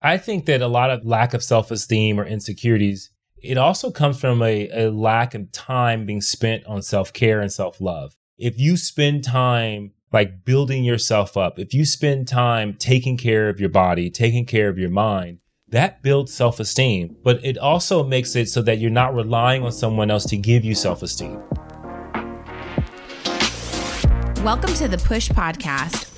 I think that a lot of lack of self esteem or insecurities, it also comes from a, a lack of time being spent on self care and self love. If you spend time like building yourself up, if you spend time taking care of your body, taking care of your mind, that builds self esteem. But it also makes it so that you're not relying on someone else to give you self esteem. Welcome to the Push Podcast.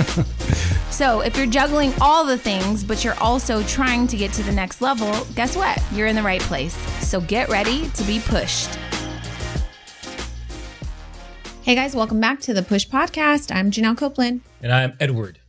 So, if you're juggling all the things, but you're also trying to get to the next level, guess what? You're in the right place. So, get ready to be pushed. Hey guys, welcome back to the Push Podcast. I'm Janelle Copeland. And I'm Edward,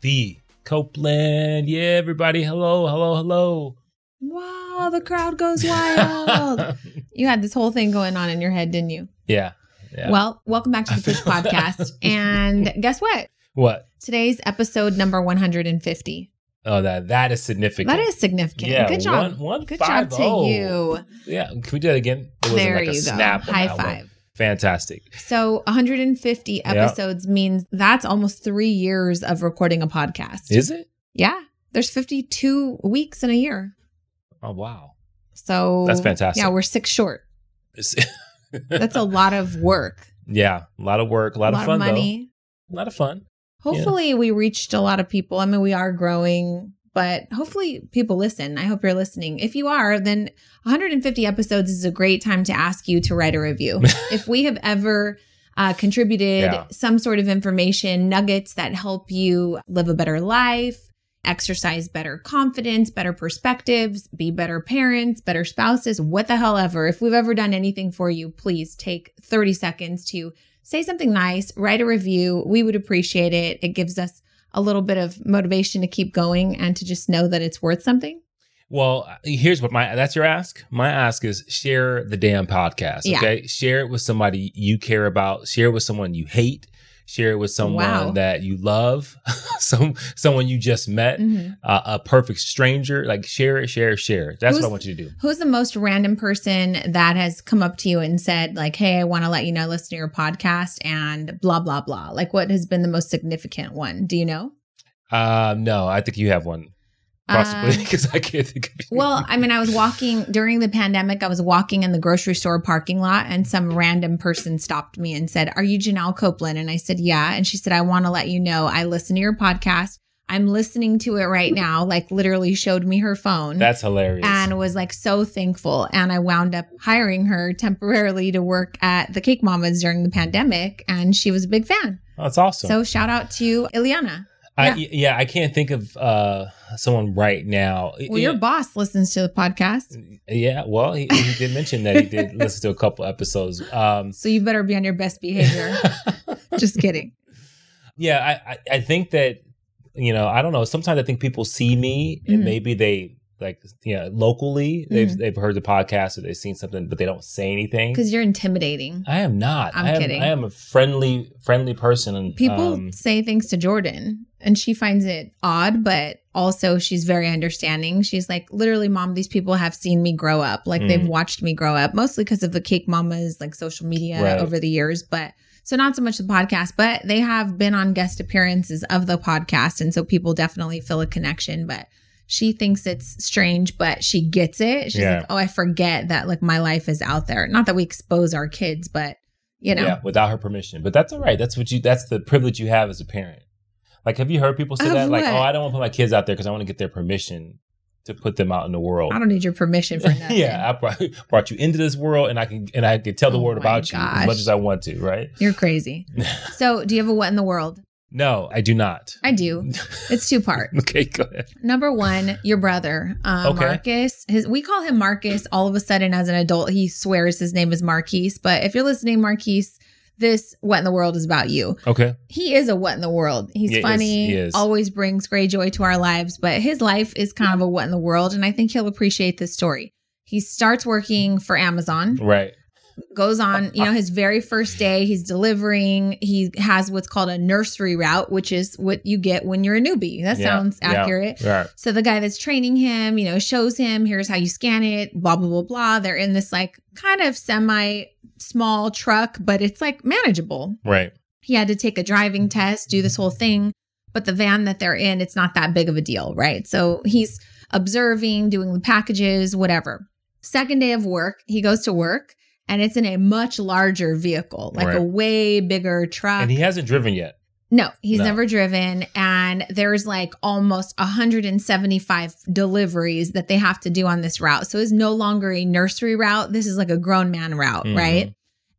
the Copeland. Yeah, everybody. Hello, hello, hello. Wow, the crowd goes wild. you had this whole thing going on in your head, didn't you? Yeah. yeah. Well, welcome back to the Push Podcast. And guess what? What? Today's episode number 150. Oh, that that is significant. That is significant. Yeah, Good job. One, one Good job to oh. you. Yeah. Can we do that again? It there like you go. High five. One. Fantastic. So 150 episodes yep. means that's almost three years of recording a podcast. Is it? Yeah. There's 52 weeks in a year. Oh wow. So that's fantastic. Yeah, we're six short. that's a lot of work. Yeah, a lot of work, a lot, a lot of fun, of money. Though. A lot of fun. Hopefully, yeah. we reached a lot of people. I mean, we are growing, but hopefully, people listen. I hope you're listening. If you are, then 150 episodes is a great time to ask you to write a review. if we have ever uh, contributed yeah. some sort of information, nuggets that help you live a better life, exercise better confidence, better perspectives, be better parents, better spouses, what the hell ever. If we've ever done anything for you, please take 30 seconds to say something nice, write a review. We would appreciate it. It gives us a little bit of motivation to keep going and to just know that it's worth something. Well, uh, here's what my that's your ask. My ask is share the damn podcast. Okay. Yeah. Share it with somebody you care about. Share it with someone you hate share it with someone wow. that you love, some someone you just met, mm-hmm. uh, a perfect stranger. Like share it, share, share. That's who's, what I want you to do. Who's the most random person that has come up to you and said, like, "Hey, I want to let you know, listen to your podcast," and blah blah blah. Like, what has been the most significant one? Do you know? Uh, no, I think you have one. Possibly because um, I can't think of Well, I mean, I was walking during the pandemic. I was walking in the grocery store parking lot, and some random person stopped me and said, "Are you Janelle Copeland?" And I said, "Yeah." And she said, "I want to let you know I listen to your podcast. I'm listening to it right now." Like literally showed me her phone. That's hilarious. And was like so thankful. And I wound up hiring her temporarily to work at the Cake Mamas during the pandemic, and she was a big fan. That's awesome. So shout out to Ileana. I, yeah. yeah, I can't think of uh, someone right now. Well, your boss listens to the podcast. Yeah, well, he, he did mention that he did listen to a couple episodes. Um, so you better be on your best behavior. Just kidding. Yeah, I, I, I think that you know I don't know. Sometimes I think people see me and mm-hmm. maybe they like you know locally they've mm-hmm. they've heard the podcast or they've seen something but they don't say anything because you're intimidating i am not i'm I am, kidding i am a friendly friendly person and people um, say things to jordan and she finds it odd but also she's very understanding she's like literally mom these people have seen me grow up like mm. they've watched me grow up mostly because of the cake mamas like social media right. over the years but so not so much the podcast, but they have been on guest appearances of the podcast. And so people definitely feel a connection. But she thinks it's strange, but she gets it. She's yeah. like, oh, I forget that like my life is out there. Not that we expose our kids, but you know. Yeah, without her permission. But that's all right. That's what you that's the privilege you have as a parent. Like have you heard people say of that? What? Like, oh, I don't want to put my kids out there because I want to get their permission to put them out in the world. I don't need your permission for that. yeah, I brought, brought, you into this world and I can and I can tell the oh world about gosh. you as much as I want to, right? You're crazy. so do you have a what in the world? No, I do not. I do. It's two part. okay, go ahead. Number one, your brother, um, okay. Marcus. His we call him Marcus. All of a sudden, as an adult, he swears his name is Marquise. But if you're listening, Marquise, this what in the world is about you. Okay. He is a what in the world. He's He is, funny, he is. always brings great joy to our lives, but his life is kind of a what in the world. And I think he'll appreciate this story. He starts working for Amazon, Right. Goes on, you know, his very first day, he's delivering. He has what's called a nursery route, which is what you get when you're a newbie. That Yeah, sounds yeah, accurate. Right. So the guy that's training him, you know, shows him, here's how you scan it, blah, blah, blah, blah. They're in this like kind of semi small truck, but it's like manageable. Right. He had to take a driving test, do this whole thing. But the van that they're in, it's not that big of a deal, right? So he's observing, doing the packages, whatever. Second day of work, he goes to work and it's in a much larger vehicle, like a way bigger truck. And he hasn't driven yet. No, he's No. never driven. And there's like almost 175 deliveries that they have to do on this route. So it's no longer a nursery route. This is like a grown man route, Mhm. right?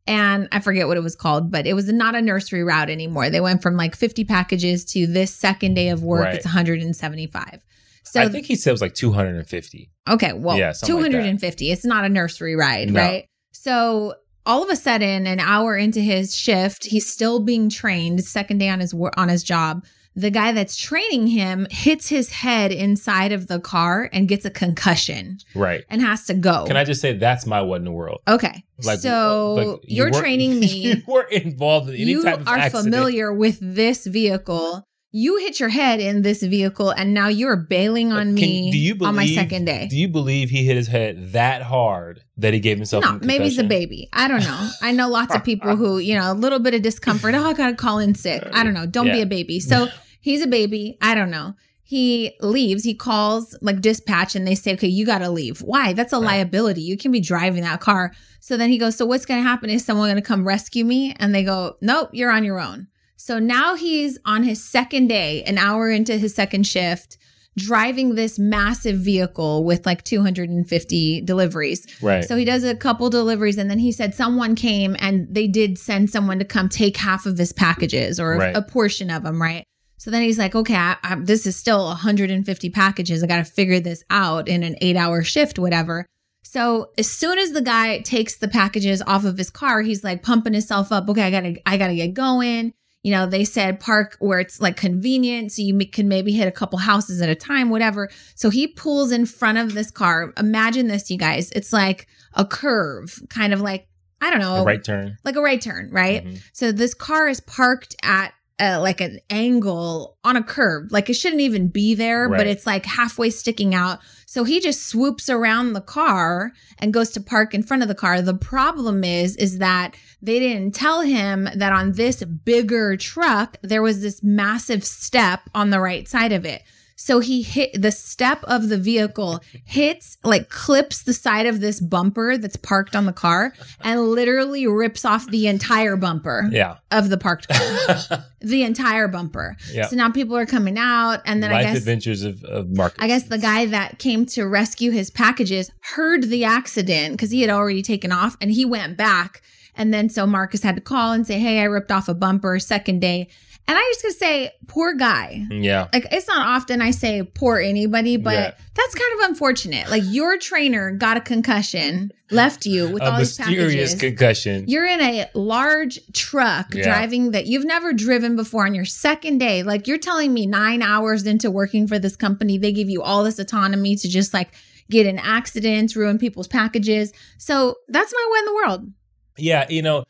And I forget what it was called, but it was not a nursery route anymore. They went from like 50 packages to this second day of work, Right. it's 175. So, I think he said it was like 250. okay, well, Yeah, something like 250. It's not a nursery ride, No. right? So all of a sudden, an hour into his shift, he's still being trained. Second day on his on his job, the guy that's training him hits his head inside of the car and gets a concussion Right. and has to go. Can I just say that's my what in the world? Okay, Like, so like, you you're training me. you were involved in any you type of are accident. familiar with this vehicle. You hit your head in this vehicle, and now you're bailing on Can- me you on my second day. Do you believe he hit his head that hard that he gave himself? No, maybe he's a baby. I don't know. I know lots of people who, you know, a little bit of discomfort. Oh, I gotta call in sick. I don't know. Don't be a baby. So he's a baby. I don't know. He leaves. He calls like dispatch, and they say, "Okay, you gotta leave. Why? That's a Right. liability. You can be driving that car." So then he goes, "So what's gonna happen? Is someone gonna come rescue me?" And they go, "Nope, you're on your own." So now he's on his second day, an hour into his second shift, driving this massive vehicle with like 250 deliveries. Right. So he does a couple deliveries and then he said someone came and they did send someone to come take half of his packages or Right. a portion of them, right? So then he's like, okay, I, I, this is still 150 packages. I got to figure this out in an eight hour shift, whatever. So as soon as the guy takes the packages off of his car, he's like pumping himself up. Okay, I gotta, I gotta get going. You know, they said park where it's like convenient, so you can maybe hit a couple houses at a time, whatever. So he pulls in front of this car. Imagine this, you guys. It's like a curve, kind of like I don't know, a right turn. like a right turn, right? Mhm. So this car is parked at uh, like an angle on a curb. Like it shouldn't even be there, but it's like halfway sticking out. So he just swoops around the car and goes to park in front of the car. The problem is, is that they didn't tell him that on this bigger truck, there was this massive step on the right side of it. So he hit the step of the vehicle, hits, like clips the side of this bumper that's parked on the car and literally rips off the entire bumper Yeah. of the parked car. the entire bumper. yeah. So now people are coming out and then Life I guess adventures of, of Marcus. I guess the guy that came to rescue his packages heard the accident because he had already taken off and he went back. And then so Marcus had to call and say, Hey, I ripped off a bumper second day. And I just gonna say, poor guy. Yeah. Like it's not often I say poor anybody, but Yeah. that's kind of unfortunate. Like your trainer got a concussion, left you with all A these mysterious packages. concussion. You're in a large truck Yeah. driving that you've never driven before on your second day. Like you're telling me nine hours into working for this company, they give you all this autonomy to just like get in accidents, ruin people's packages. So that's my way in the world. Yeah. You know,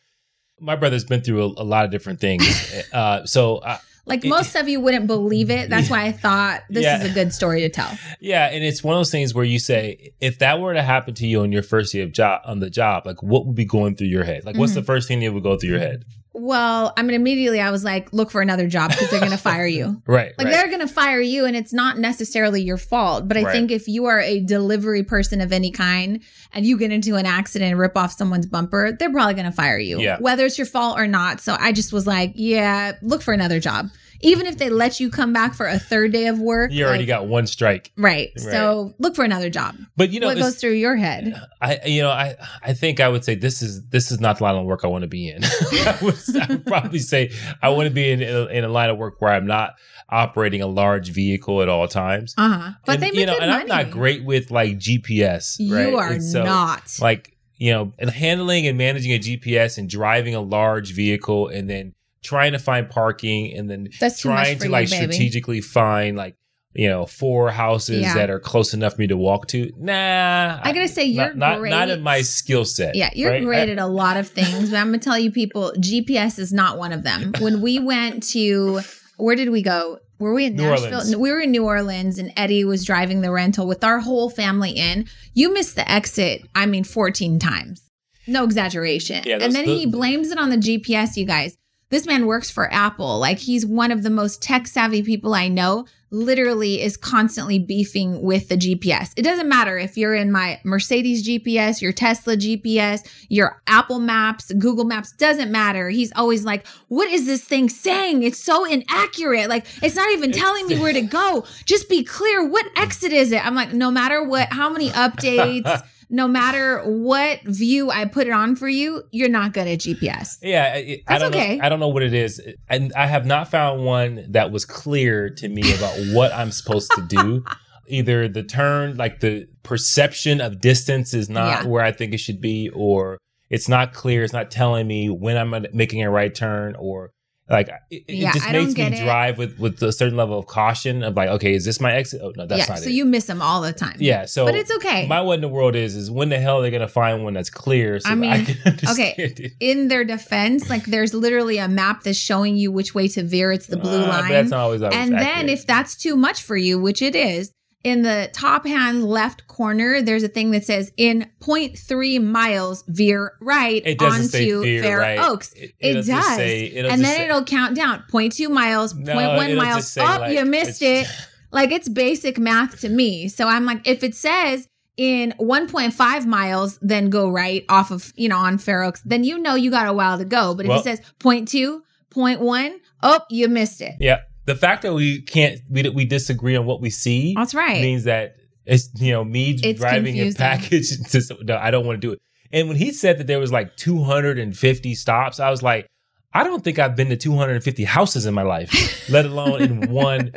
my brother's been through a, a lot of different things. uh, so, uh, Like It- most of you wouldn't believe it. That's why I thought this Yeah. is a good story to tell. yeah. And it's one of those things where you say, if that were to happen to you on your first day of job, on the job, like what would be going through your head? Like, what's Mhm. the first thing that would go through your head? Well, I mean, immediately I was like, look for another job because they're going to fire you. Right. Like right. they're going to fire you and it's not necessarily your fault. But I Right. think if you are a delivery person of any kind and you get into an accident and rip off someone's bumper, they're probably going to fire you, Yeah. whether it's your fault or not. So I just was like, yeah, look for another job. Even if they let you come back for a third day of work. You already like- got one strike. Right. Right. So look for another job. But you know, what this- goes through your head? I you know I I think I would say this is this is not the line of work I want to be in. I, would, I would probably say I want to be in in a, in a line of work where I'm not operating a large vehicle at all times. Uh huh. But and, they make you know, and money. I'm not great with like GPS. You are so, not. Like you know, and handling and managing a GPS and driving a large vehicle and then trying to find parking and then That's trying to like baby. strategically find like you know four houses Yeah. that are close enough for me to walk to. Nah, I gotta say, you're not not, great. not in my skill set. Yeah, you're right? great I- at a lot of things, but I'm gonna tell you people, GPS is not one of them. When we went to where did we go? Were we in New Nashville? Orleans. We were in New Orleans and Eddie was driving the rental with our whole family in. You missed the exit, I mean 14 times. No exaggeration. Yeah, and then he blames it on the GPS, you guys. This man works for Apple. Like he's one of the most tech savvy people I know. Literally is constantly beefing with the GPS. It doesn't matter if you're in my Mercedes GPS, your Tesla GPS, your Apple Maps, Google Maps, doesn't matter. He's always like, What is this thing saying? It's so inaccurate. Like, it's not even telling me where to go. Just be clear. What exit is it? I'm like, No matter what, how many updates, no matter what view I put it on for you, you're not good at GPS. Yeah, I- I, That's don't okay. know. I don't know what it is, and I have not found one that was clear to me about what I'm supposed to do. Either the turn, like the perception of distance, is not Yeah. where I think it should be, or it's not clear. It's not telling me when I'm making a right turn, or like it, it just I makes me it. drive with with a certain level of caution of like, okay, is this my exit? Oh no, that's yeah, not so it. you miss them all the time. yeah, so but it's okay. My what in the world is is when the hell are they gonna find one that's clear? So I mean, I can okay, in their defense, like there's literally a map that's showing you which way to veer. It's the blue Uh, line. That's not always, always and then if that's too much for you, which it is, in the top hand left corner, there's a thing that says in 0.3 miles, veer right It doesn't say onto Fair right. Oaks. It- It, does. say- and then say- it'll count down 0.2 miles, No, 0.1 miles. Up, like, you missed it. Like it's basic math to me. So I'm like, if it says in 1.5 miles, then go right off of, you know, on Fair Oaks, then you know you got a while to go. But if Well- it says 0.2, 0.1, oh, you missed it. Yeah, the fact that we can't we we disagree on what we see That's right. means that it's you know me It's driving confusing. a package. To, no, I don't want to do it. And when he said that there was like 250 stops, I was like, I don't think I've been to 250 houses in my life, let alone in one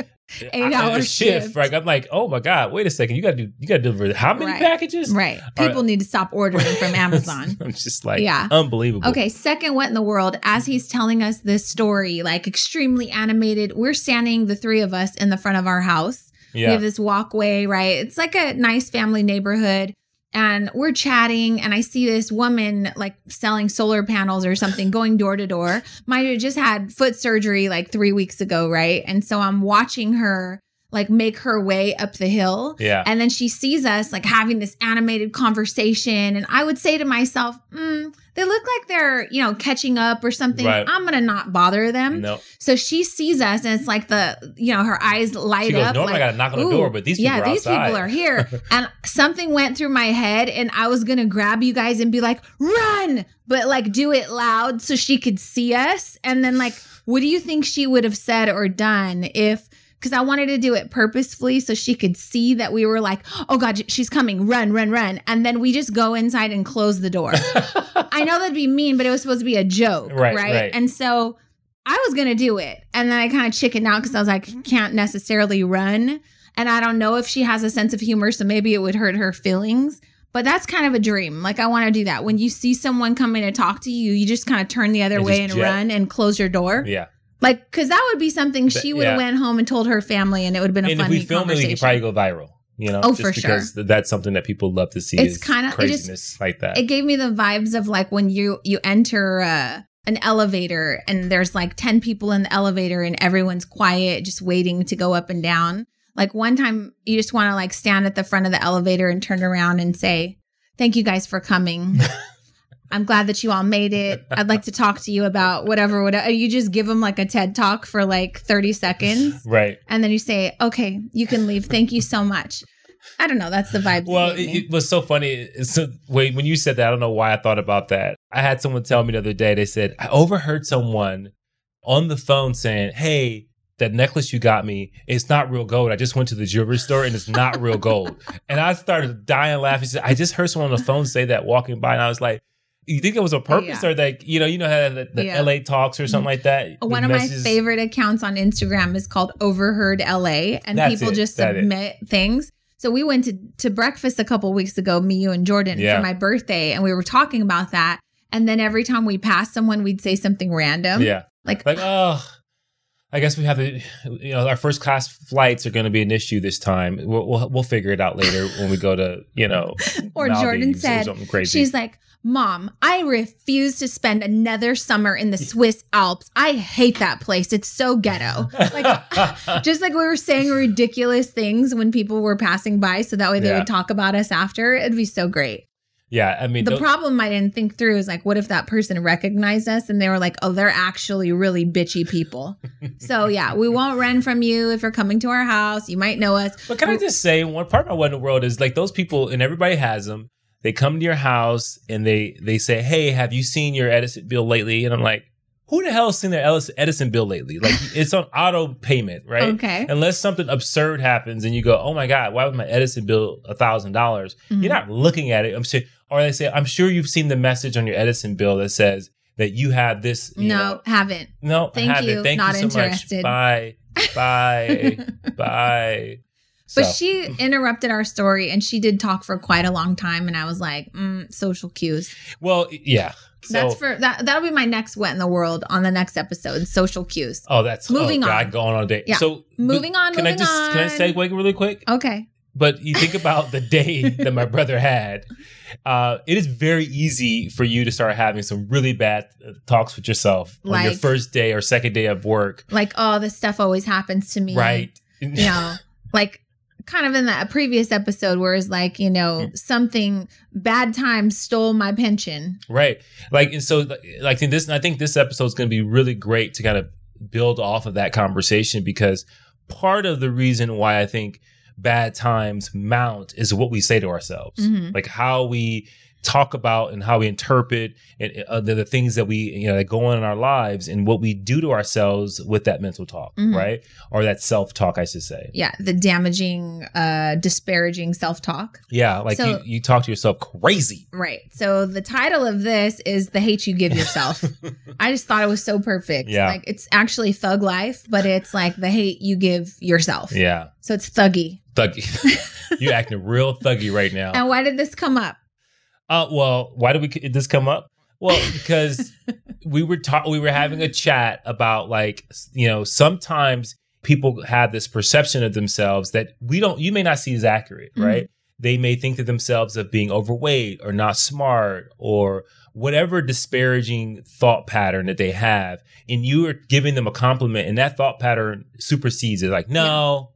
Eight-hour a shift. Like I'm like, oh my god, wait a second, you got to do you got to deliver how many Right. packages? Right. People need to stop ordering from Amazon. I'm just like, Yeah. unbelievable. Okay, second what in the world, as he's telling us this story, like extremely animated, we're standing, the three of us, in the front of our house. We have this walkway, right? It's like a nice family neighborhood. And we're chatting, and I see this woman like selling solar panels or something going door to door. Mind you, just had foot surgery like three weeks ago, right? And so I'm watching her like make her way up the hill. yeah. And then she sees us like having this animated conversation. And I would say to myself, mm, they look like they're, you know, catching up or something. Right. I'm going to not bother them. no, So she sees us and it's like the, you know, her eyes light she goes. up. Normally, like, I got to knock on the door, but these people yeah, are these outside. people are here. and something went through my head and I was going to grab you guys and be like, run, but like do it loud so she could see us. And then like, what do you think she would have said or done if, because I wanted to do it purposefully so she could see that we were like, oh God, she's coming, run, run, run. And then we just go inside and close the door. I know that'd be mean, but it was supposed to be a joke. Right, Right. right. And so I was going to do it. And then I kind of chickened out because I was like, can't necessarily run. And I don't know if she has a sense of humor. So maybe it would hurt her feelings. But that's kind of a dream. Like, I want to do that. When you see someone coming to talk to you, you just kind of turn the other And way and jet. run and close your door. yeah. Like, because that would be something she would have yeah. went home and told her family, and it would have been a and if funny we film it, conversation. we could probably go viral. You know, Oh, just for because sure. that's something that people love to see. It's it just- craziness like that. it gave me the vibes of like when you you enter uh, an elevator and there's like 10 people in the elevator and everyone's quiet just waiting to go up and down like one time you just want to like stand at the front of the elevator and turn around and say thank you guys for coming i'm glad that you all made it i'd like to talk to you about whatever whatever uh, you just give them like a ted talk for like 30 seconds right. and then you say okay you can leave thank you so much i don't know that's the vibe Well, it, it was so funny. So wait, when you said that, I don't know why I thought about that. I had someone tell me the other day. They said I overheard someone on the phone saying, "Hey." That necklace you got me, it's not real gold. I just went to the jewelry store and it's not real gold. and I started dying laughing. I just heard someone on the phone say that walking by, and I was like, "You think it was a purpose, Yeah. or like you know, you know how the, the Yeah. LA talks or something like that?" Mm-hmm. One of my favorite accounts on Instagram is called Overheard LA, and That's people it. just That it. submit things. So we went to, to breakfast a couple weeks ago, me, you, and Jordan Yeah. for my birthday, and we were talking about that. And then every time we passed someone, we'd say something random. yeah. Like, Like, oh, I guess we have to, you know, our first class flights are going to be an issue this time. We'll, we'll, we'll figure it out later when we go to, you know, or Jordan Maldives said, something crazy. she's like, Mom, I refuse to spend another summer in the Swiss Alps. I hate that place. It's so ghetto. Like, just like we were saying ridiculous things when people were passing by, so that way they Yeah. would talk about us after. It'd be so great. Yeah, I mean, The problem I didn't think through is like, what if that person recognized us and they were like, oh, they're actually really bitchy people. so yeah, we won't run from you if you're coming to our house. You might know us. But can I just say one part of my wonder world is like those people, and everybody has them. They come to your house and they they say, "Hey, have you seen your Edison bill lately?" And I'm like, "Who the hell has seen their Edison bill lately?" Like it's on auto payment, right? Okay. Unless something absurd happens and you go, "Oh my god, why was my Edison bill a thousand dollars?" Mhm. You're not looking at it. I'm sure, or they say, "I'm sure you've seen the message on your Edison bill that says." That you have this, you No, know, haven't. no, Thank haven't. you. Thank Not you so interested. much. Bye, bye, bye. But she interrupted our story and she did talk for quite a long time. And I was like, mm, social cues. Well, yeah. So, That's for that. That'll be my next wet in the world on the next episode. Social cues. oh, that's Moving oh, God, on. going on a day. Yeah. So Moving on, Can I moving just can I on. segue really quick? Okay. But you think about the day that my brother had. Uh, it is very easy for you to start having some really bad uh, talks with yourself on your first day or second day of work, Like, oh, this stuff always happens to me. right? You know, like kind of in that previous episode where it's like, you know, something bad times stole my pension. Right. Like, and so, like, in this, I think this episode is going to be really great to kind of build off of that conversation because part of the reason why I think bad times mount is what we say to ourselves, Mhm. like how we talk about and how we interpret and uh, the, the things that we you know that go on in our lives and what we do to ourselves with that mental talk Mhm. right or that self-talk i should say Yeah. The damaging, uh, disparaging self talk. yeah like So- you, you talk to yourself crazy Right. So the title of this is The Hate You Give Yourself. I just thought it was so perfect. Yeah. Like it's actually thug life, but it's like the hate you give yourself. yeah So it's thuggy. thuggy you're acting real thuggy right now And why did this come up? Uh, well, why did we did this come up? Well, because we were ta- we were having a chat about like you know sometimes people have this perception of themselves that we don't you may not see as accurate, Mhm. right? They may think to themselves of being overweight or not smart or whatever disparaging thought pattern that they have, and you are giving them a compliment, and that thought pattern supersedes it. Like, no,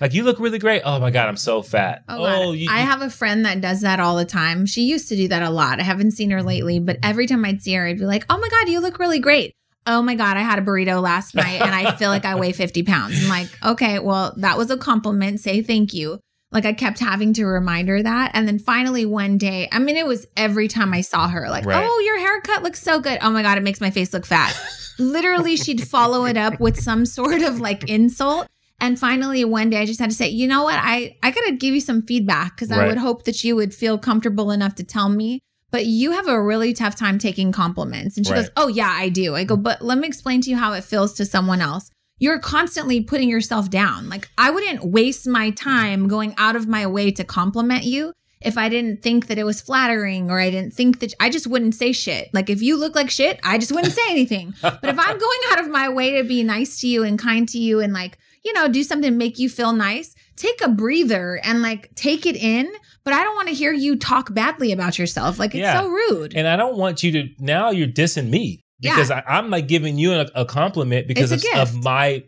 like you look really great. Oh my god, I'm so fat. Oh, you, I have a friend that does that all the time. She used to do that a lot. I haven't seen her lately, but every time I'd see her, I'd be like, oh my God, you look really great. Oh my God, I had a burrito last night and I feel like I weigh 50 pounds. I'm like, okay, well, that was a compliment. Say thank you. Like I kept having to remind her that. And then finally one day, I mean, it was every time I saw her, like, Right. oh, your haircut looks so good. Oh my God, it makes my face look fat. Literally, she'd follow it up with some sort of like insult. And finally, one day I just had to say, you know what? I, I got to give you some feedback because I would hope that you would feel comfortable enough to tell me. But you have a really tough time taking compliments. And she Right. goes, Oh, yeah, I do. I go, But let me explain to you how it feels to someone else. You're constantly putting yourself down. Like, I wouldn't waste my time going out of my way to compliment you if I didn't think that it was flattering or I didn't think that I just wouldn't say shit. Like, if you look like shit, I just wouldn't say anything. But if I'm going out of my way to be nice to you and kind to you and like, you know, do something to make you feel nice, take a breather and like take it in. But I don't want to hear you talk badly about yourself. Like it's Yeah. so rude. And I don't want you to now you're dissing me because I, I'm like giving you a, a compliment because of, of my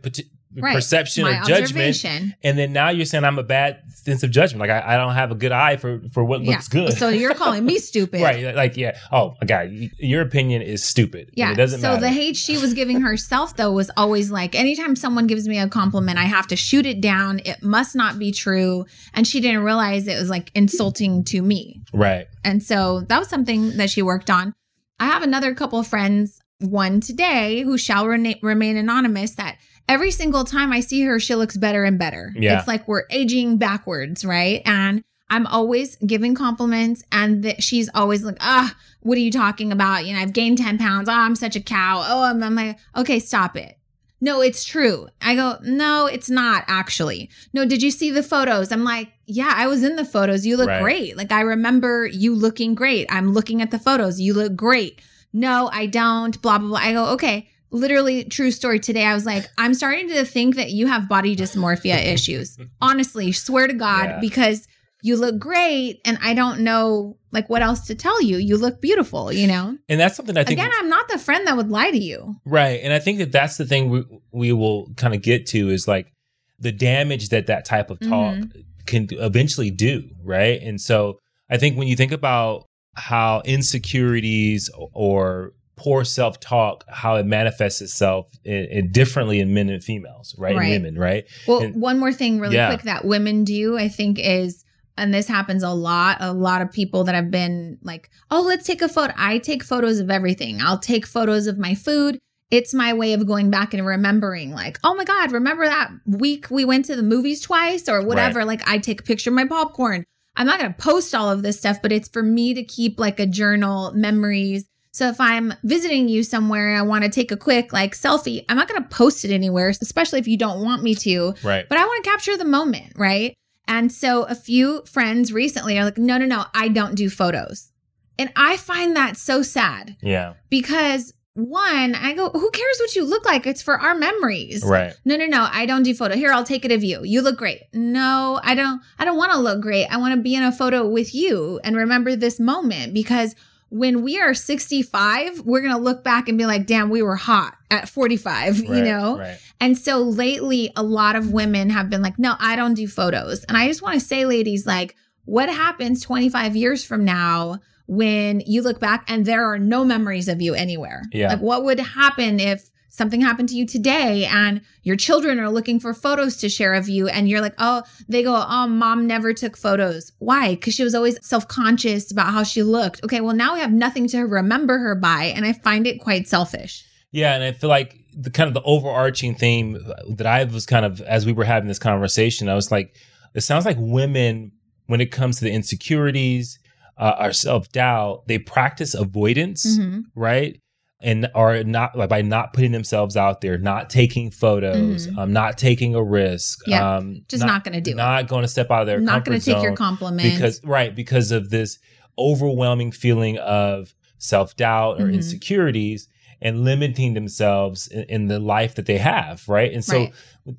pati- perception My or judgment. And then now you're saying I'm a bad sense of judgment. Like I, I don't have a good eye for for what looks good. So you're calling me stupid. right? Like yeah. Oh my god, your opinion is stupid. Yeah. It doesn't matter. so matter. the hate she was giving herself though was always like anytime someone gives me a compliment, I have to shoot it down. It must not be true. And she didn't realize it was like insulting to me. right. And so that was something that she worked on. I have another couple of friends, one today who shall remain anonymous, that every single time I see her, she looks better and better. Yeah. It's like we're aging backwards, right? And I'm always giving compliments, and that she's always like, ah, what are you talking about? You know, I've gained 10 pounds. Oh, I'm such a cow. Oh, I'm, I'm like, okay, stop it. no, it's true. I go, no, it's not actually. No, did you see the photos? I'm like, yeah, I was in the photos. You look Right. great. Like, I remember you looking great. I'm looking at the photos. You look great. No, I don't. Blah, blah, blah. I go, okay. Literally, true story. Today, I was like, I'm starting to think that you have body dysmorphia issues. Honestly, swear to God, Yeah. because you look great and I don't know like what else to tell you. You look beautiful, you know? And that's something I think Again, I'm not the friend that would lie to you. Right. And I think that that's the thing we, we will kind of get to is like the damage that that type of talk Mm-hmm. can eventually do. Right. And so I think when you think about how insecurities or poor self talk, how it manifests itself in, in differently in men and females, right? Right. women, right? Well, And- one more thing really Yeah. quick that women do, I think is and this happens a lot. A lot of people that have been like, "Oh, let's take a photo." I take photos of everything. I'll take photos of my food. It's my way of going back and remembering like, "Oh my god, remember that week we went to the movies twice or whatever." Like I take a picture of my popcorn. I'm not going to post all of this stuff, but it's for me to keep like a journal, memories. So if I'm visiting you somewhere and I want to take a quick like selfie, I'm not going to post it anywhere, especially if you don't want me to Right. but I want to capture the moment, right? And so a few friends recently are like, no, no, no, I don't do photos. And I find that so sad yeah. because one, I go, who cares what you look like? It's for our memories. Right. No, no, no, I don't do photo. Here, I'll take it of you. You look great. No, I don't I don't want to look great. I want to be in a photo with you and remember this moment because when we are 65, we're going to look back and be like, "Damn, we were hot at 45," you know? Right. And so lately, a lot of women have been like, no, I don't do photos. And I just want to say, ladies, like, what happens 25 years from now when you look back and there are no memories of you anywhere? Yeah. Like, what would happen if something happened to you today and your children are looking for photos to share of you and you're like, oh, they go, oh, mom never took photos. Why? Because she was always self conscious about how she looked. Okay, well, now we have nothing to remember her by. And I find it quite selfish. Yeah, and I feel like the kind of the overarching theme that I was kind of as we were having this conversation, I was like, it sounds like women, when it comes to the insecurities, uh, our self doubt, they practice avoidance, Mhm. right? And are not like by not putting themselves out there, not taking photos, Mhm. um, not taking a risk, Yeah, um, Just not, going to do it. not going to step out of their not going to take your compliment because right because of this overwhelming feeling of self-doubt or Mhm. insecurities and limiting themselves in, in the life that they have right and so Right.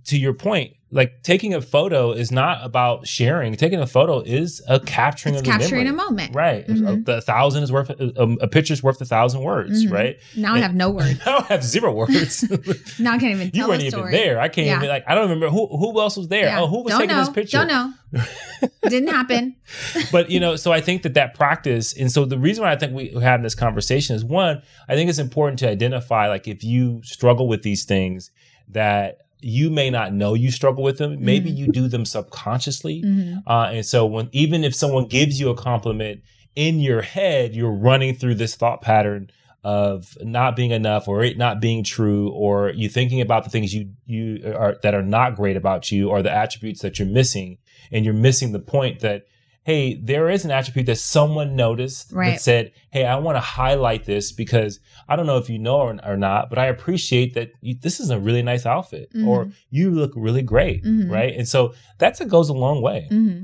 to your point like taking a photo is not about sharing. Taking a photo is a capturing it's of the capturing memory. a moment. Right. Mhm. the thousand is worth a, a picture's worth a thousand words Mhm. right? Now i have no words i don't have zero words. now i can't even you weren't a even there. I can't Yeah. even like i don't remember who who else was there? Yeah. oh who was don't taking know. This picture? don't know. Didn't happen. But you know so i think that that practice and so the reason why i think we having this conversation is one i think it's important to identify like if you struggle with these things that you may not know you struggle with them maybe Mhm. you do them subconsciously Mhm. uh, and so when even if someone gives you a compliment in your head you're running through this thought pattern of not being enough or it not being true or you thinking about the things you you are that are not great about you or the attributes that you're missing and you're missing the point that hey there is an attribute that someone noticed Right. that said hey i want to highlight this because i don't know if you know or, or not but i appreciate that you, this is a really nice outfit or you look really great Mhm. right and so that's it goes a long way hmm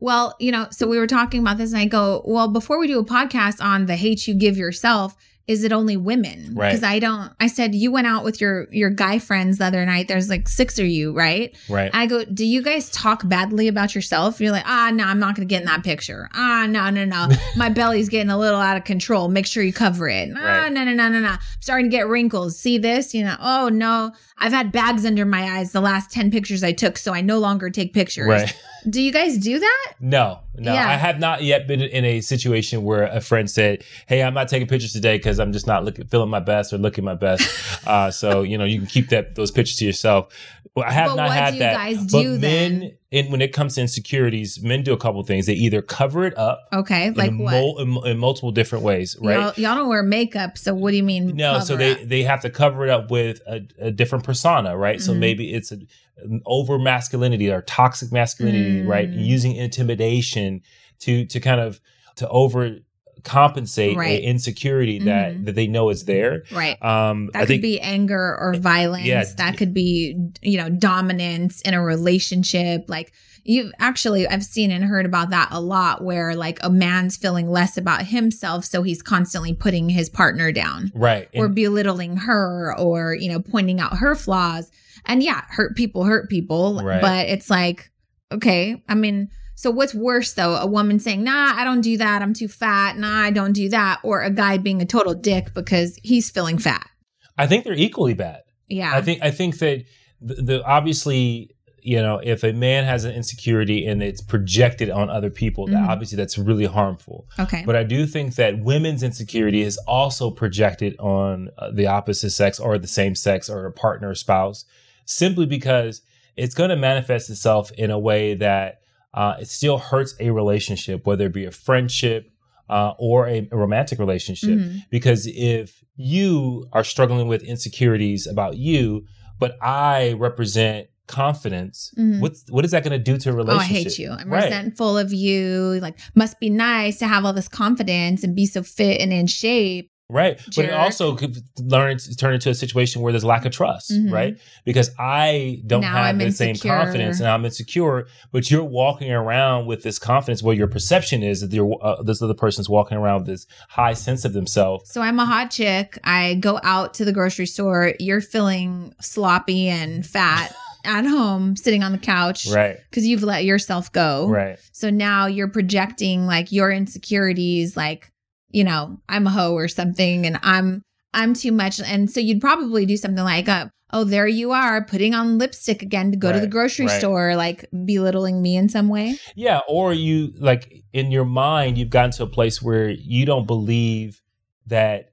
Well, you know, so we were talking about this, and I go, well, before we do a podcast on the hate you give yourself, is it only women? Right. Because I don't. I said you went out with your your guy friends the other night. There's like six of you, right? right I go, do you guys talk badly about yourself? You're like, ah, no, I'm not to get in that picture. Ah, no, no, no. My belly's getting a little out of control. Make sure you cover it. Ah, Right. no, no, no, no, no. I'm starting to get wrinkles. See this? You know, oh, no. I've had bags under my eyes the last 10 pictures I took, so I no longer take pictures. right Do you guys do that? No, no, Yeah. I have not yet been in a situation where a friend said, "Hey, I'm not taking pictures today because I'm just not looking, feeling my best or looking my best." uh, so you know, you can keep that those pictures to yourself. Well, I have But not what had do you that. guys but do men, then? In, when it comes to insecurities, men do a couple things. They either cover it up Okay. Like in, what? mul- in, in multiple different ways, right? Y'all, y'all don't wear makeup, so what do you mean? No, so they up? they have to cover it up with a, a different persona, right? So Mhm. maybe it's a, an over masculinity or toxic masculinity, right? Mm. Using intimidation to to kind of to over compensate Right. insecurity that Mhm. that they know is there. Right. Um, That I could think be anger or violence. yeah. That could be, you know, dominance in a relationship. Like you actually, I've seen and heard about that a lot where like a man's feeling less about himself. So he's constantly putting his partner down right. or And- belittling her or, you know, pointing out her flaws. And yeah, hurt people hurt people. Right. But it's like, okay, I mean, so what's worse though? A woman saying, nah, I don't do that. I'm too fat. Nah, I don't do that. Or a guy being a total dick because he's feeling fat. I think they're equally bad. Yeah. I think I think that the, the obviously you know if a man has an insecurity and it's projected on other people, that Mhm. obviously that's really harmful. okay. But I do think that women's insecurity is also projected on uh, the opposite sex or the same sex or a partner or spouse, simply because it's going to manifest itself in a way that uh, it still hurts a relationship, whether it be a friendship uh, or a, romantic relationship. Mhm. Because if you are struggling with insecurities about you, but I represent confidence, Mhm. what's what is that going to do to a relationship? Oh, I hate you. I'm Right. resentful of you. Like, must be nice to have all this confidence and be so fit and in shape. Right. But it also could learn to turn into a situation where there's lack of trust, Mhm. right? Because I don't Now have I'm the same confidence and I'm insecure, but you're walking around with this confidence where your perception is that you're, uh, this other person's walking around with this high sense of themselves. So I'm a hot chick. I go out to the grocery store. You're feeling sloppy and fat at home, sitting on the couch Right. because you've let yourself go. Right. So now you're projecting like your insecurities, like, you know, I'm a hoe or something and I'm I'm too much. And so you'd probably do something like, uh, oh, there you are, putting on lipstick again to go to the grocery right. store, like belittling me in some way. Yeah. Or you, like, in your mind, you've gotten to a place where you don't believe that,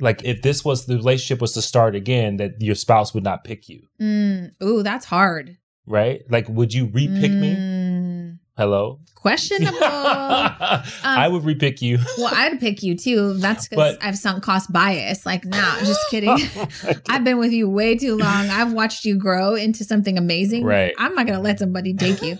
like, if this was the relationship was to start again, that your spouse would not pick you, Mm, ooh, that's hard. right? Like, would you repick me? Mm, Hello? questionable. I would repick you. well, I'd pick you too. That's because I've sunk cost bias. Like, nah, just kidding. I've been with you way too long. I've watched you grow into something amazing. Right. I'm not going to let somebody take you.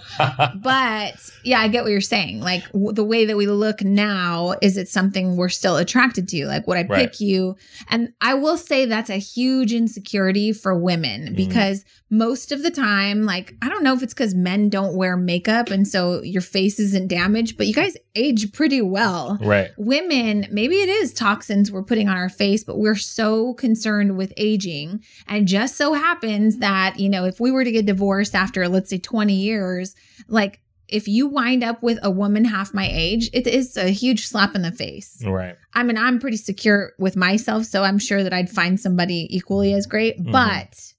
but yeah, I get what you're saying. Like w- the way that we look now, is it something we're still attracted to? Like, would I pick Right. you? And I will say that's a huge insecurity for women Mhm. because most of the time, like, I don't know if it's because men don't wear makeup and so your face isn't damaged, but you guys age pretty well. right. Women, maybe it is toxins we're putting on our face, but we're so concerned with aging. And just so happens that, you know, if we were to get divorced after, let's say, 20 years, like if you wind up with a woman half my age, it is a huge slap in the face. Right. I mean, I'm pretty secure with myself, so I'm sure that I'd find somebody equally as great, Mhm. but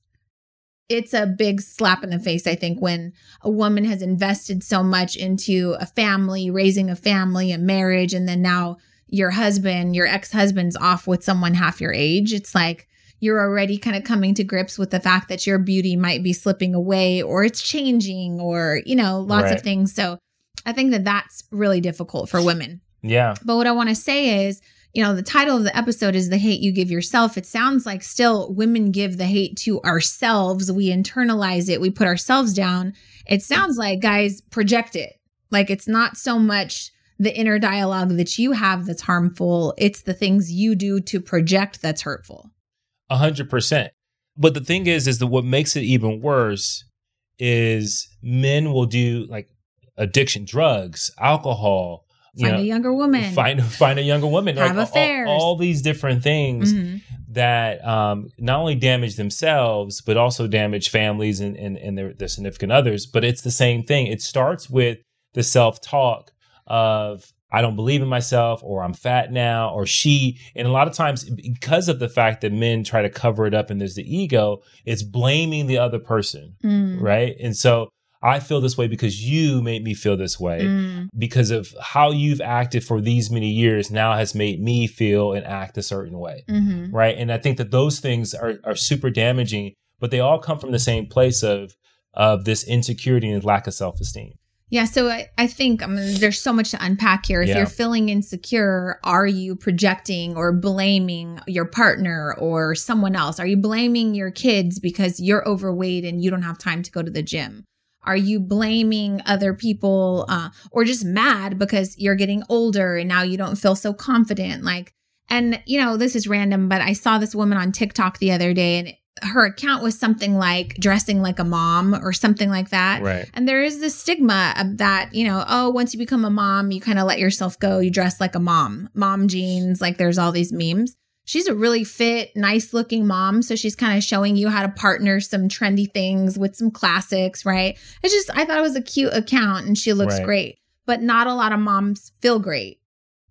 it's a big slap in the face, I think, when a woman has invested so much into a family, raising a family, a marriage, and then now your husband, your ex husband's off with someone half your age. It's like you're already kind of coming to grips with the fact that your beauty might be slipping away or it's changing or, you know, lots Right. of things. So I think that that's really difficult for women. Yeah. But what I want to say is, you know, the title of the episode is The Hate You Give Yourself. It sounds like still women give the hate to ourselves. We internalize it, we put ourselves down. It sounds like guys project it. Like it's not so much the inner dialogue that you have that's harmful, it's the things you do to project that's hurtful. A hundred percent. But the thing is, is that what makes it even worse is men will do like addiction, drugs, alcohol, Find know, a younger woman. find find a younger woman, Have like, all- affairs. All, all these different things Mhm. that um, not only damage themselves but also damage families and and, and their, their significant others. But it's the same thing. It starts with the self talk of I don't believe in myself, or I'm fat now, or she. And a lot of times, because of the fact that men try to cover it up and there's the ego, it's blaming the other person, Mm. right? And so I feel this way because you made me feel this way Mm. because of how you've acted for these many years now has made me feel and act a certain way Mhm. right and i think that those things are, are super damaging but they all come from the same place of of this insecurity and lack of self-esteem Yeah, so I, I think I mean, there's so much to unpack here. If Yeah. you're feeling insecure, are you projecting or blaming your partner or someone else? Are you blaming your kids because you're overweight and you don't have time to go to the gym? Are you blaming other people uh, or just mad because you're getting older and now you don't feel so confident? Like, and you know, this is random, but I saw this woman on TikTok the other day and her account was something like dressing like a mom or something like that. Right. And there is this stigma of that, you know, oh, once you become a mom, you kind of let yourself go. You dress like a mom, mom jeans. Like there's all these memes. She's a really fit, nice looking mom. So she's kind of showing you how to partner some trendy things with some classics, right? It's just, I thought it was a cute account and she looks Right. great, but not a lot of moms feel great,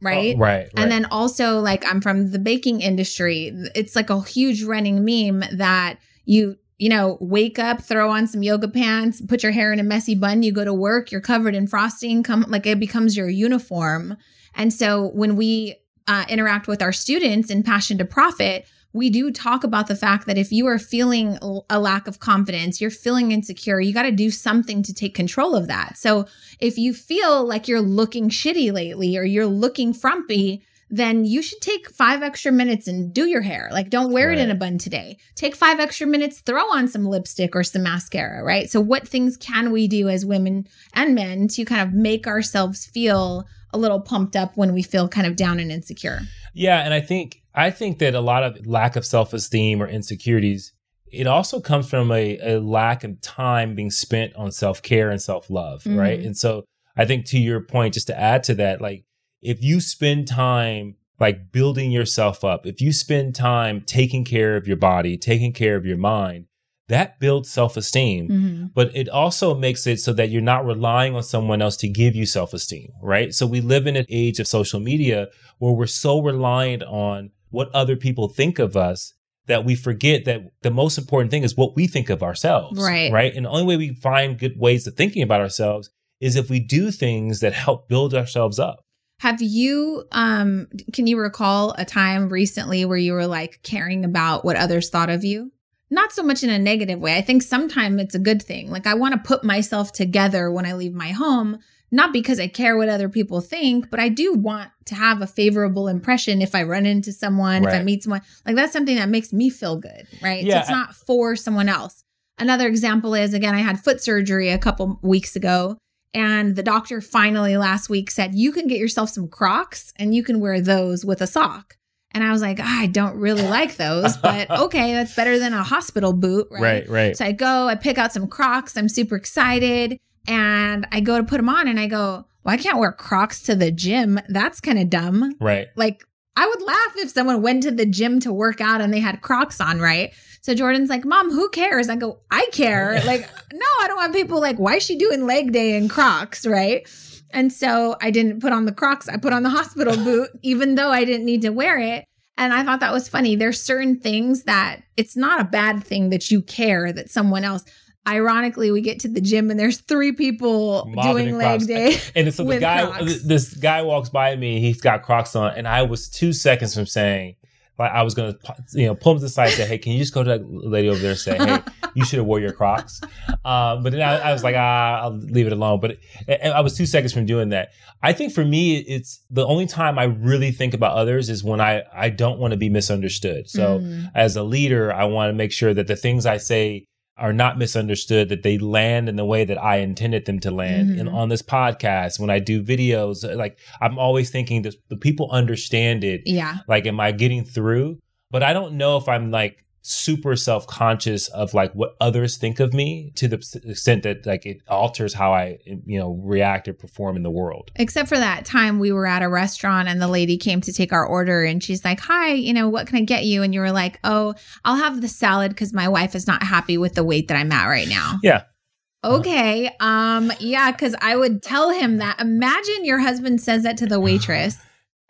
right? Oh, right. And then also, like, I'm from the baking industry. It's like a huge running meme that you, you know, wake up, throw on some yoga pants, put your hair in a messy bun, you go to work, you're covered in frosting, come like it becomes your uniform. And so when we uh, interact with our students in Passion to Profit, we do talk about the fact that if you are feeling a lack of confidence, you're feeling insecure, you got to do something to take control of that. So if you feel like you're looking shitty lately or you're looking frumpy, then you should take five extra minutes and do your hair. Like, don't wear it in a bun today. Take five extra minutes, throw on some lipstick or some mascara, right? So, what things can we do as women and men to kind of make ourselves feel a little pumped up when we feel kind of down and insecure? Yeah, and I think I think that a lot of lack of self-esteem or insecurities it also comes from a, a lack of time being spent on self-care and self-love, right? Mhm. And so I think to your point just to add to that like if you spend time like building yourself up, if you spend time taking care of your body, taking care of your mind, that builds self-esteem Mhm. but it also makes it so that you're not relying on someone else to give you self-esteem, right? So we live in an age of social media where we're so reliant on what other people think of us that we forget that the most important thing is what we think of ourselves, Right. Right? And the only way we find good ways of thinking about ourselves is if we do things that help build ourselves up. Have you um can you recall a time recently where you were like caring about what others thought of you? Not so much in a negative way. I think sometimes it's a good thing. Like I want to put myself together when I leave my home, not because I care what other people think, but I do want to have a favorable impression if I run into someone, if I meet someone. Like that's something that makes me feel good, right? Yeah, so it's not for someone else. Another example is again, I had foot surgery a couple weeks ago. And the doctor finally last week said, You can get yourself some Crocs and you can wear those with a sock. And I was like, "Ah, I don't really like those, but okay, that's better than a hospital boot, right? Right, right. So I go, I pick out some Crocs. I'm super excited. And I go to put them on and I go, Well, I can't wear Crocs to the gym. That's kind of dumb. right. Like, I would laugh if someone went to the gym to work out and they had Crocs on, right? So Jordan's like, Mom, who cares? I go, I care. Like, no, I don't want people like, why is she doing leg day in Crocs, right? And so I didn't put on the Crocs. I put on the hospital boot, even though I didn't need to wear it. And I thought that was funny. There's certain things that it's not a bad thing that you care that someone else. Ironically, we get to the gym and there's three people Mobbing doing leg day. And so the guy, Crocs. this guy walks by me. He's got Crocs on, and I was two seconds from saying, like, I was gonna, you know, pull him to the side and say, "Hey, can you just go to that lady over there and say, hey, you should have wore your Crocs?" Um, but then I, I was like, "Ah, I'll leave it alone." But it, I was two seconds from doing that. I think for me, it's the only time I really think about others is when I I don't want to be misunderstood. So Mm. as a leader, I want to make sure that the things I say are not misunderstood, that they land in the way that I intended them to land. Mhm. And on this podcast, when I do videos, like I'm always thinking that the people understand it. yeah. Like, am I getting through? But I don't know if I'm like super self conscious of like what others think of me to the extent that like it alters how I, you know, react or perform in the world. Except for that time we were at a restaurant and the lady came to take our order and she's like, Hi, you know, what can I get you? And you were like, Oh, I'll have the salad because my wife is not happy with the weight that I'm at right now. Yeah. Okay. Um, yeah, because I would tell him that. Imagine your husband says that to the waitress.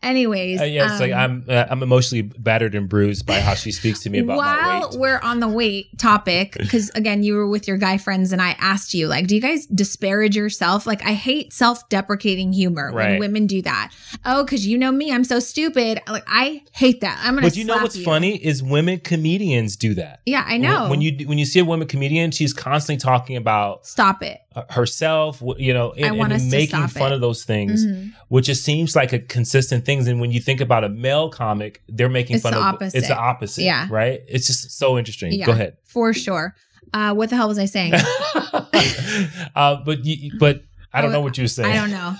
Anyways, Uh, yeah, it's like um, I'm uh, I'm emotionally battered and bruised by how she speaks to me about my while we're on the weight topic, because again, you were with your guy friends, and I asked you, like, do you guys disparage yourself? Like, I hate self-deprecating humor when women do that. Oh, because you know me, I'm so stupid. Like, I hate that. I'm gonna. But you know what's funny is women comedians do that. Yeah, I know. When, when you when you see a woman comedian, she's constantly talking about stop it. uh, herself, you know, and, want and making fun it. of those things, Mhm. which just seems like a consistent thing. And when you think about a male comic, they're making It's fun the of opposite. it's the opposite. Yeah. right. It's just so interesting. Yeah, Go ahead. for sure. Uh, what the hell was I saying? uh, but you, but I don't Oh, know what you were saying. I don't know.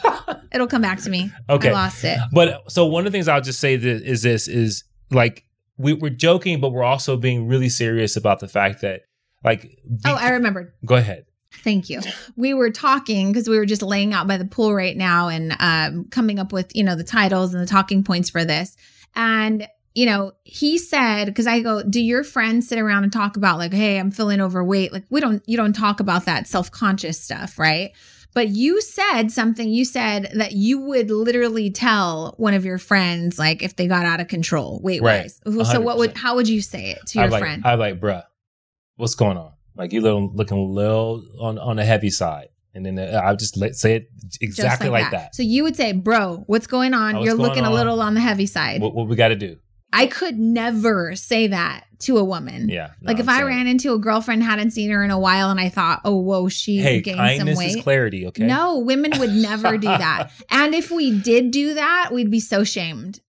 It'll come back to me. Okay. I lost it. But so one of the things I'll just say that is this is like we, we're joking, but we're also being really serious about the fact that like Oh, I remembered. go ahead. Thank you. We were talking because we were just laying out by the pool right now and um, coming up with, you know, the titles and the talking points for this. And, you know, he said, because I go, do your friends sit around and talk about like, hey, I'm feeling overweight? Like, we don't, you don't talk about that self conscious stuff, right? But you said something, you said that you would literally tell one of your friends, like, if they got out of control weight wise. So, what would, how would you say it to your I'm like, friend? I'm like, bruh, what's going on? Like you little looking a little on on the heavy side, and then uh, I'll just let say it exactly like, that. So you would say, bro, what's going on? Oh, what's You're going looking a little on the heavy side. What, what we got to do? I could never say that to a woman. Yeah. no, like if I'm I ran into a girlfriend, hadn't seen her in a while, and I thought, oh, whoa, she hey, gained some kindness weight. is clarity. Okay. No, women would never do that. And if we did do that, we'd be so shamed.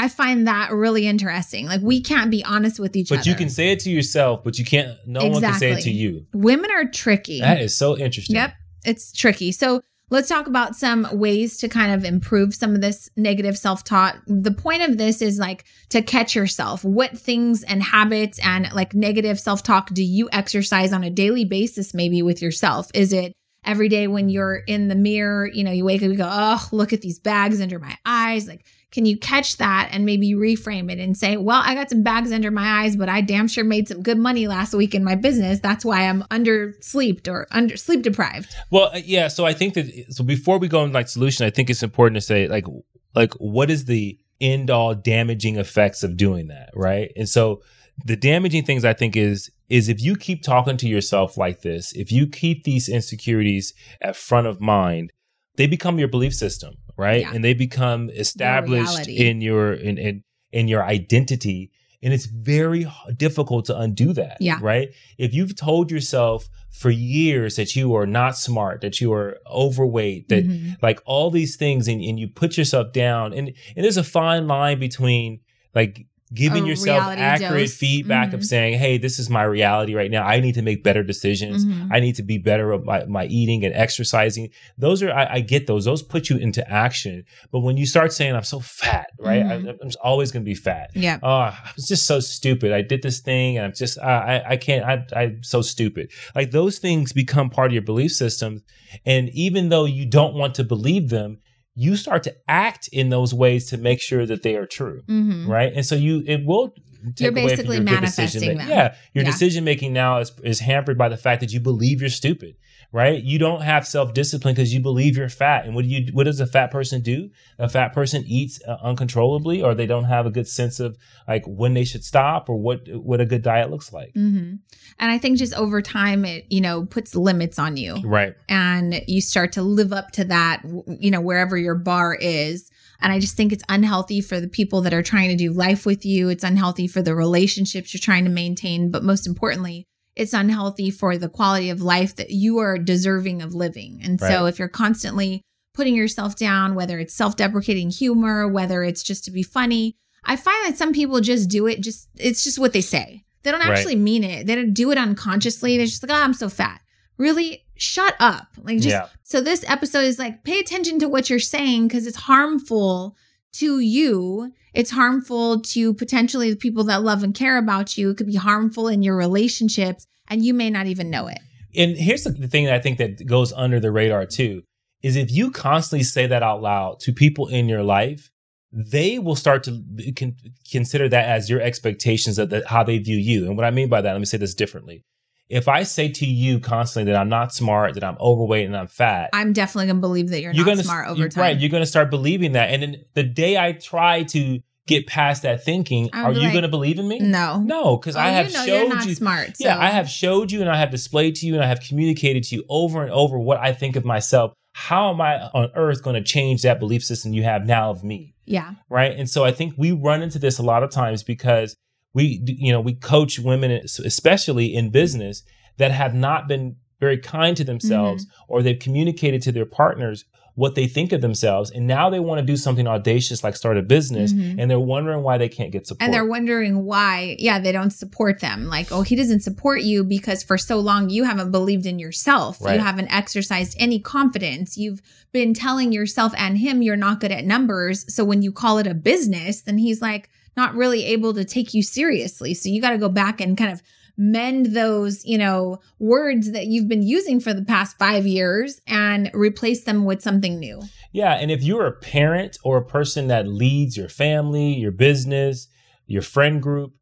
I find that really interesting. Like we can't be honest with each other. But you can say it to yourself, but you can't. No one can say it to you. Women are tricky. That is so interesting. Yep, it's tricky. So let's talk about some ways to kind of improve some of this negative self talk. The point of this is like to catch yourself. What things and habits and like negative self talk do you exercise on a daily basis, maybe with yourself? Is it every day when you're in the mirror, you know, you wake up, you go, oh, look at these bags under my eyes? Like, can you catch that and maybe reframe it and say, well, I got some bags under my eyes, but I damn sure made some good money last week in my business. That's why I'm under sleeped or under sleep deprived. Well, uh, yeah. So I think that so before we go into like solution, I think it's important to say like like what is the end all damaging effects of doing that, right? And so the damaging things I think is is if you keep talking to yourself like this, if you keep these insecurities at front of mind, they become your belief system, right? Yeah. And they become established in your in in in your identity. And it's very difficult to undo that. Yeah. Right. If you've told yourself for years that you are not smart, that you are overweight, that Mhm. like all these things and, and you put yourself down and, and there's a fine line between like giving yourself accurate dose. feedback Mhm. of saying hey this is my reality right now i need to make better decisions Mhm. i need to be better at my, my eating and exercising those are I, I get those those put you into action but when you start saying i'm so fat right Mhm. I, i'm always going to be fat Yeah. oh, I was just so stupid. I did this thing and I'm just, I, I, I can't, I, I'm so stupid. Like those things become part of your belief system. And even though you don't want to believe them, you start to act in those ways to make sure that they are true. Mhm. Right. And so you, it will take You're basically manifesting that. Yeah. Your Yeah. decision making now is, is hampered by the fact that you believe you're stupid. Right. You don't have self discipline because you believe you're fat. And what do you, what does a fat person do? A fat person eats uh, uncontrollably or they don't have a good sense of like when they should stop or what, what a good diet looks like. hmm And I think just over time, it, you know, puts limits on you Right. and you start to live up to that, you know, wherever your bar is. And I just think it's unhealthy for the people that are trying to do life with you. It's unhealthy for the relationships you're trying to maintain. But most importantly, it's unhealthy for the quality of life that you are deserving of living. And so if you're constantly putting yourself down, whether it's self deprecating humor, whether it's just to be funny, I find that some people just do it, just, it's just what they say. They don't Right. actually mean it. They don't do it unconsciously. They're just like, oh, I'm so fat. Really, shut up. Like, just yeah. so this episode is like pay attention to what you're saying because it's harmful to you. It's harmful to potentially the people that love and care about you. It could be harmful in your relationships and you may not even know it. And here's the thing that I think that goes under the radar too is if you constantly say that out loud to people in your life, they will start to con- consider that as your expectations of the, how they view you. And what I mean by that, let me say this differently. If I say to you constantly that I'm not smart, that I'm overweight and I'm fat, I'm definitely gonna believe that you're, you're not gonna smart you- over time. Right, you're gonna start believing that. And then the day I try to get past that thinking, are you like, gonna believe in me? no. No, because Oh, I have you know showed you're not you smart. yeah, so- I have showed you and I have displayed to you and I have communicated to you over and over what I think of myself. How am I on earth going to change that belief system you have now of me? Yeah. Right. And so I think we run into this a lot of times because we, you know, we coach women, especially in business, that have not been very kind to themselves Mm-hmm. or they've communicated to their partners what they think of themselves. And now they want to do something audacious like start a business Mhm. and they're wondering why they can't get support. And they're wondering why, yeah, they don't support them. Like, oh, he doesn't support you because for so long you haven't believed in yourself. Right. You haven't exercised any confidence. You've been telling yourself and him you're not good at numbers. So when you call it a business, then he's like not really able to take you seriously. So you got to go back and kind of mend those, you know, words that you've been using for the past five years and replace them with something new. Yeah, and if you're a parent or a person that leads your family, your business, your friend group,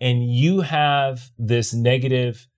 and you have this negative,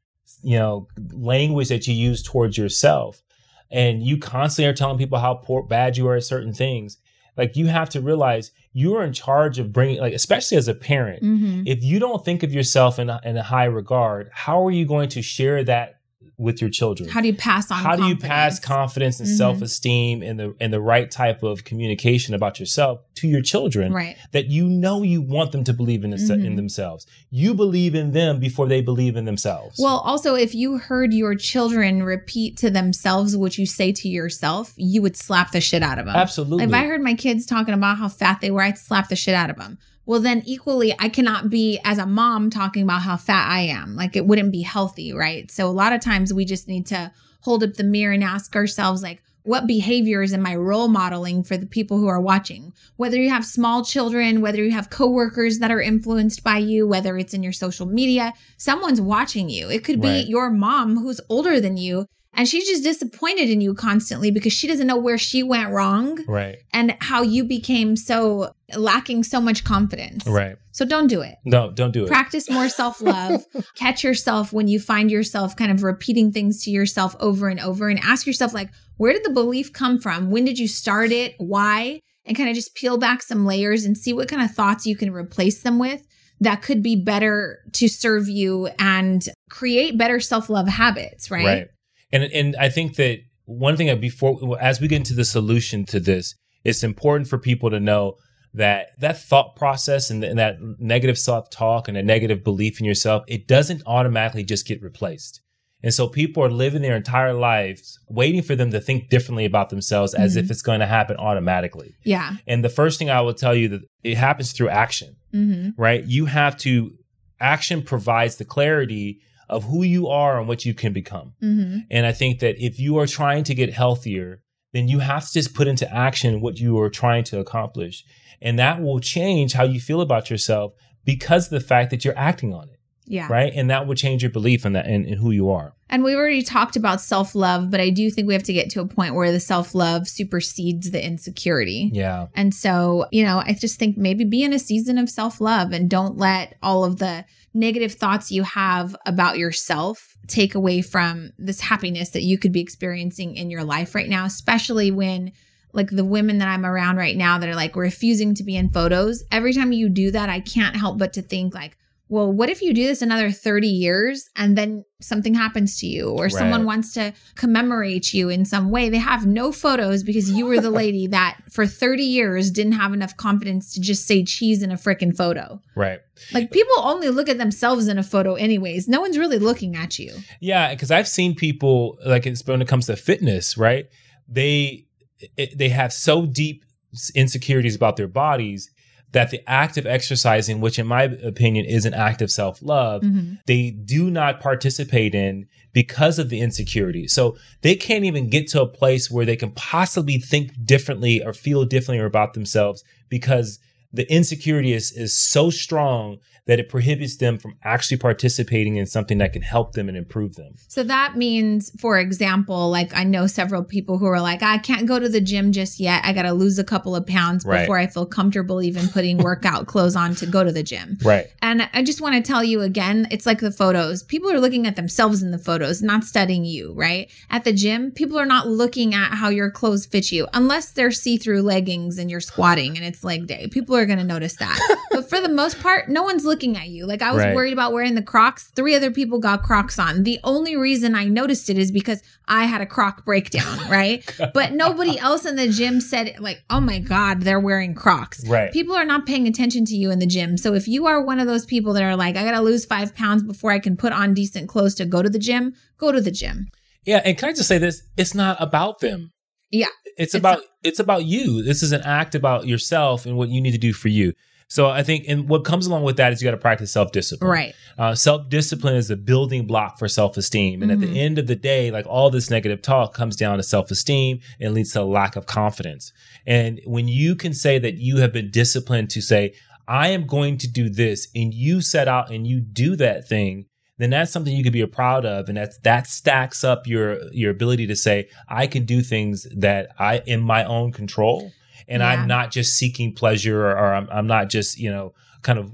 you know, language that you use towards yourself, and you constantly are telling people how poor, bad you are at certain things, like you have to realize you're in charge of bringing, like especially as a parent, Mm-hmm. if you don't think of yourself in a, in a high regard, how are you going to share that with your children? How do you pass on? how do you pass confidence? confidence and Mhm. self-esteem and the and the right type of communication about yourself to your children Right. that you know you want them to believe in, Mhm. in themselves you believe in them before they believe in themselves Well, also, if you heard your children repeat to themselves what you say to yourself, you would slap the shit out of them. absolutely If I heard my kids talking about how fat they were, I'd slap the shit out of them. Well, then equally, I cannot be as a mom talking about how fat I am. Like it wouldn't be healthy, right? So a lot of times we just need to hold up the mirror and ask ourselves, like, what behaviors am I role modeling for the people who are watching? Whether you have small children, whether you have coworkers that are influenced by you, whether it's in your social media, someone's watching you. It could be Right. your mom who's older than you and she's just disappointed in you constantly because she doesn't know where she went wrong right and how you became so lacking so much confidence. right So don't do it. no don't do it Practice more self love. Catch yourself when you find yourself kind of repeating things to yourself over and over and ask yourself, like, where did the belief come from? When did you start it? Why? And kind of just peel back some layers and see what kind of thoughts you can replace them with that could be better to serve you and create better self love habits, right? right and and i think that one thing before as we get into the solution to this it's important for people to know that that thought process and, and that negative self-talk and a negative belief in yourself it doesn't automatically just get replaced and so people are living their entire lives waiting for them to think differently about themselves as Mhm. if it's going to happen automatically Yeah. and the first thing i will tell you that it happens through action hmm right? You have to, action provides the clarity of who you are and what you can become. hmm And I think that if you are trying to get healthier, then you have to just put into action what you are trying to accomplish. And that will change how you feel about yourself because of the fact that you're acting on it, Yeah. right? And that will change your belief in that in, in who you are. And we've already talked about self love, but I do think we have to get to a point where the self love supersedes the insecurity. Yeah. And so, you know, I just think maybe be in a season of self love and don't let all of the negative thoughts you have about yourself take away from this happiness that you could be experiencing in your life right now, especially when like the women that I'm around right now that are like refusing to be in photos. Every time you do that, I can't help but to think like, well, what if you do this another 30 years and then something happens to you or someone wants to commemorate you in some way? They have no photos because you were the lady that for 30 years didn't have enough confidence to just say cheese in a freaking photo. Right. Like people only look at themselves in a photo anyways. No one's really looking at you. Yeah, because I've seen people like it's when it comes to fitness, right? They it, they have so deep insecurities about their bodies that the act of exercising, which in my opinion is an act of self love, Mhm. they do not participate in because of the insecurity. So they can't even get to a place where they can possibly think differently or feel differently about themselves because the insecurity is, is so strong that it prohibits them from actually participating in something that can help them and improve them. So that means, for example, like I know several people who are like, I can't go to the gym just yet. I got to lose a couple of pounds Right. before I feel comfortable even putting workout clothes on to go to the gym. Right. And I just want to tell you again, it's like the photos. People are looking at themselves in the photos, not studying you, right? At the gym, people are not looking at how your clothes fit you unless they're see through leggings and you're squatting and it's leg day. People are going to notice that. but for the most part, no one's looking at you. Like I was Right. worried about wearing the Crocs. Three other people got Crocs on. The only reason I noticed it is because I had a Croc breakdown, right? but nobody else in the gym said, like, oh my God, they're wearing Crocs Right. people are not paying attention to you in the gym. So if you are one of those people that are like, I got to lose five pounds before I can put on decent clothes to go to the gym, go to the gym. Yeah. And can I just say this? It's not about them. Yeah. It's, It's about it's about you. This is an act about yourself and what you need to do for you. So I think, and what comes along with that is you got to practice self discipline. Right. Uh, self discipline is the building block for self esteem. And at Mhm. the end of the day, like all this negative talk comes down to self esteem and leads to a lack of confidence. And when you can say that you have been disciplined to say, I am going to do this, and you set out and you do that thing, then that's something you can be proud of. And that's, that stacks up your, your ability to say, I can do things that I, in my own control. And Yeah. I'm not just seeking pleasure or, or I'm, I'm not just, you know, kind of,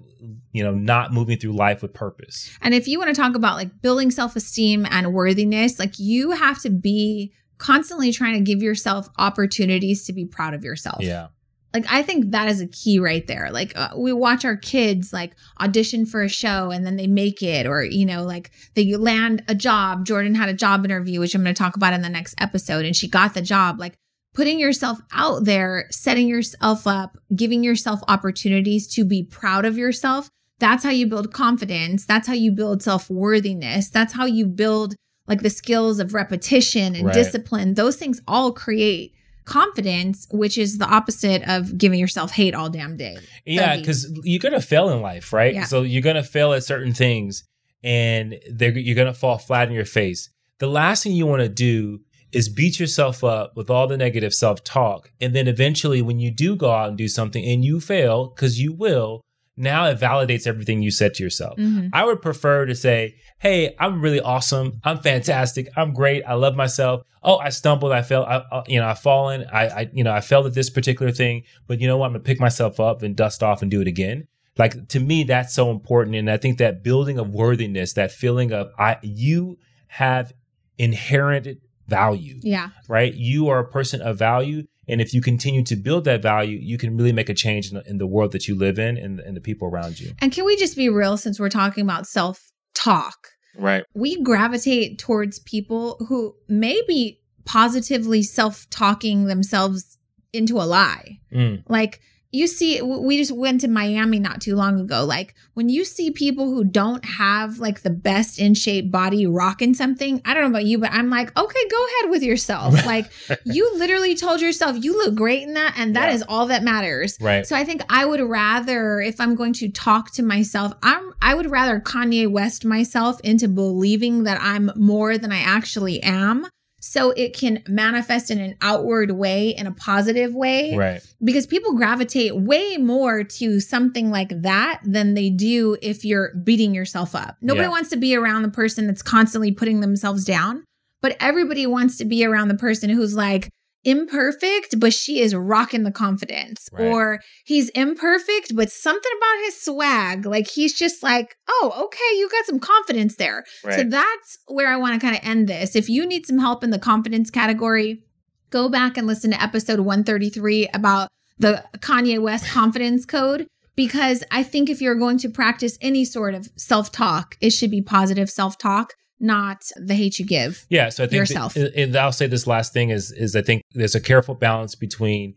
you know, not moving through life with purpose. And if you want to talk about like building self esteem and worthiness, like you have to be constantly trying to give yourself opportunities to be proud of yourself. Yeah. Like I think that is a key right there. Like uh, we watch our kids like audition for a show and then they make it or you know like they land a job. Jordan had a job interview which I'm going to talk about in the next episode and she got the job. Like putting yourself out there, setting yourself up, giving yourself opportunities to be proud of yourself. That's how you build confidence. That's how you build self-worthiness. That's how you build like the skills of repetition and Right. discipline. Those things all create confidence, which is the opposite of giving yourself hate all damn day. Yeah, because you're gonna fail in life, right? Yeah. So you're gonna fail at certain things, and they're, you're gonna fall flat in your face. The last thing you want to do is beat yourself up with all the negative self talk, and then eventually, when you do go out and do something and you fail, because you will, now it validates everything you said to yourself. Mhm. I would prefer to say, "Hey, I'm really awesome. I'm fantastic. I'm great. I love myself. Oh, I stumbled. I fell. I, I- you know, I've fallen. I, I, you know, I failed at this particular thing. But you know what? I'm gonna pick myself up and dust off and do it again. Like to me, that's so important. And I think that building of worthiness, that feeling of I, you have inherited value, Yeah. right? You are a person of value. And if you continue to build that value, you can really make a change in the, in the world that you live in and, and the people around you. And can we just be real since we're talking about self talk? Right. We gravitate towards people who may be positively self talking themselves into a lie. Mm. Like you see, we just went to Miami not too long ago. Like when you see people who don't have like the best in shape body rocking something, I don't know about you, but I'm like, okay, go ahead with yourself. Like you literally told yourself you look great in that, and that Yeah. is all that matters. Right. So I think I would rather, if I'm going to talk to myself, I'm I would rather Kanye West myself into believing that I'm more than I actually am. So it can manifest in an outward way, in a positive way Right. because people gravitate way more to something like that than they do if you're beating yourself up. Nobody Yeah. wants to be around the person that's constantly putting themselves down, but everybody wants to be around the person who's like imperfect, but she is rocking the confidence. Right. Or he's imperfect, but something about his swag, like he's just like, oh, okay, you got some confidence there. So that's where I want to kind of end this. If you need some help in the confidence category, go back and listen to episode 133 about the Kanye West confidence code. Because I think if you're going to practice any sort of self talk, it should be positive self talk, not the hate you give. Yeah, so I think yourself. and I'll say this last thing is is I think there's a careful balance between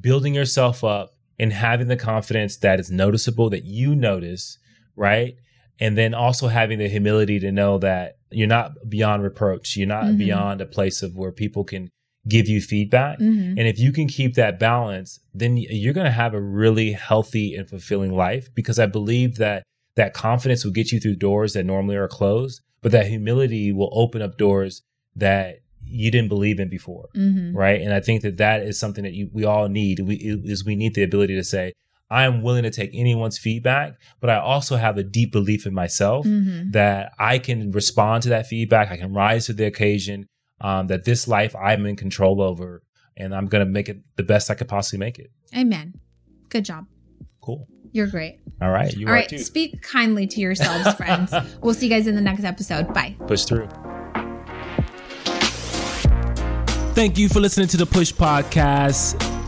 building yourself up and having the confidence that is noticeable that you notice, right? And then also having the humility to know that you're not beyond reproach. You're not Mhm. beyond a place of where people can give you feedback. Mhm. And if you can keep that balance, then you're going to have a really healthy and fulfilling life because I believe that that confidence will get you through doors that normally are closed, but that humility will open up doors that you didn't believe in before. Mhm. Right. And I think that that is something that you, we all need. We, is we need the ability to say, I am willing to take anyone's feedback, but I also have a deep belief in myself Mhm. that I can respond to that feedback. I can rise to the occasion. Um, that this life I'm in control over, and I'm gonna make it the best I could possibly make it. Amen. Good job. Cool. You're great. All right, you All are right. too. Speak kindly to yourselves, friends. we'll see you guys in the next episode. Bye. Push through. Thank you for listening to the Push Podcast.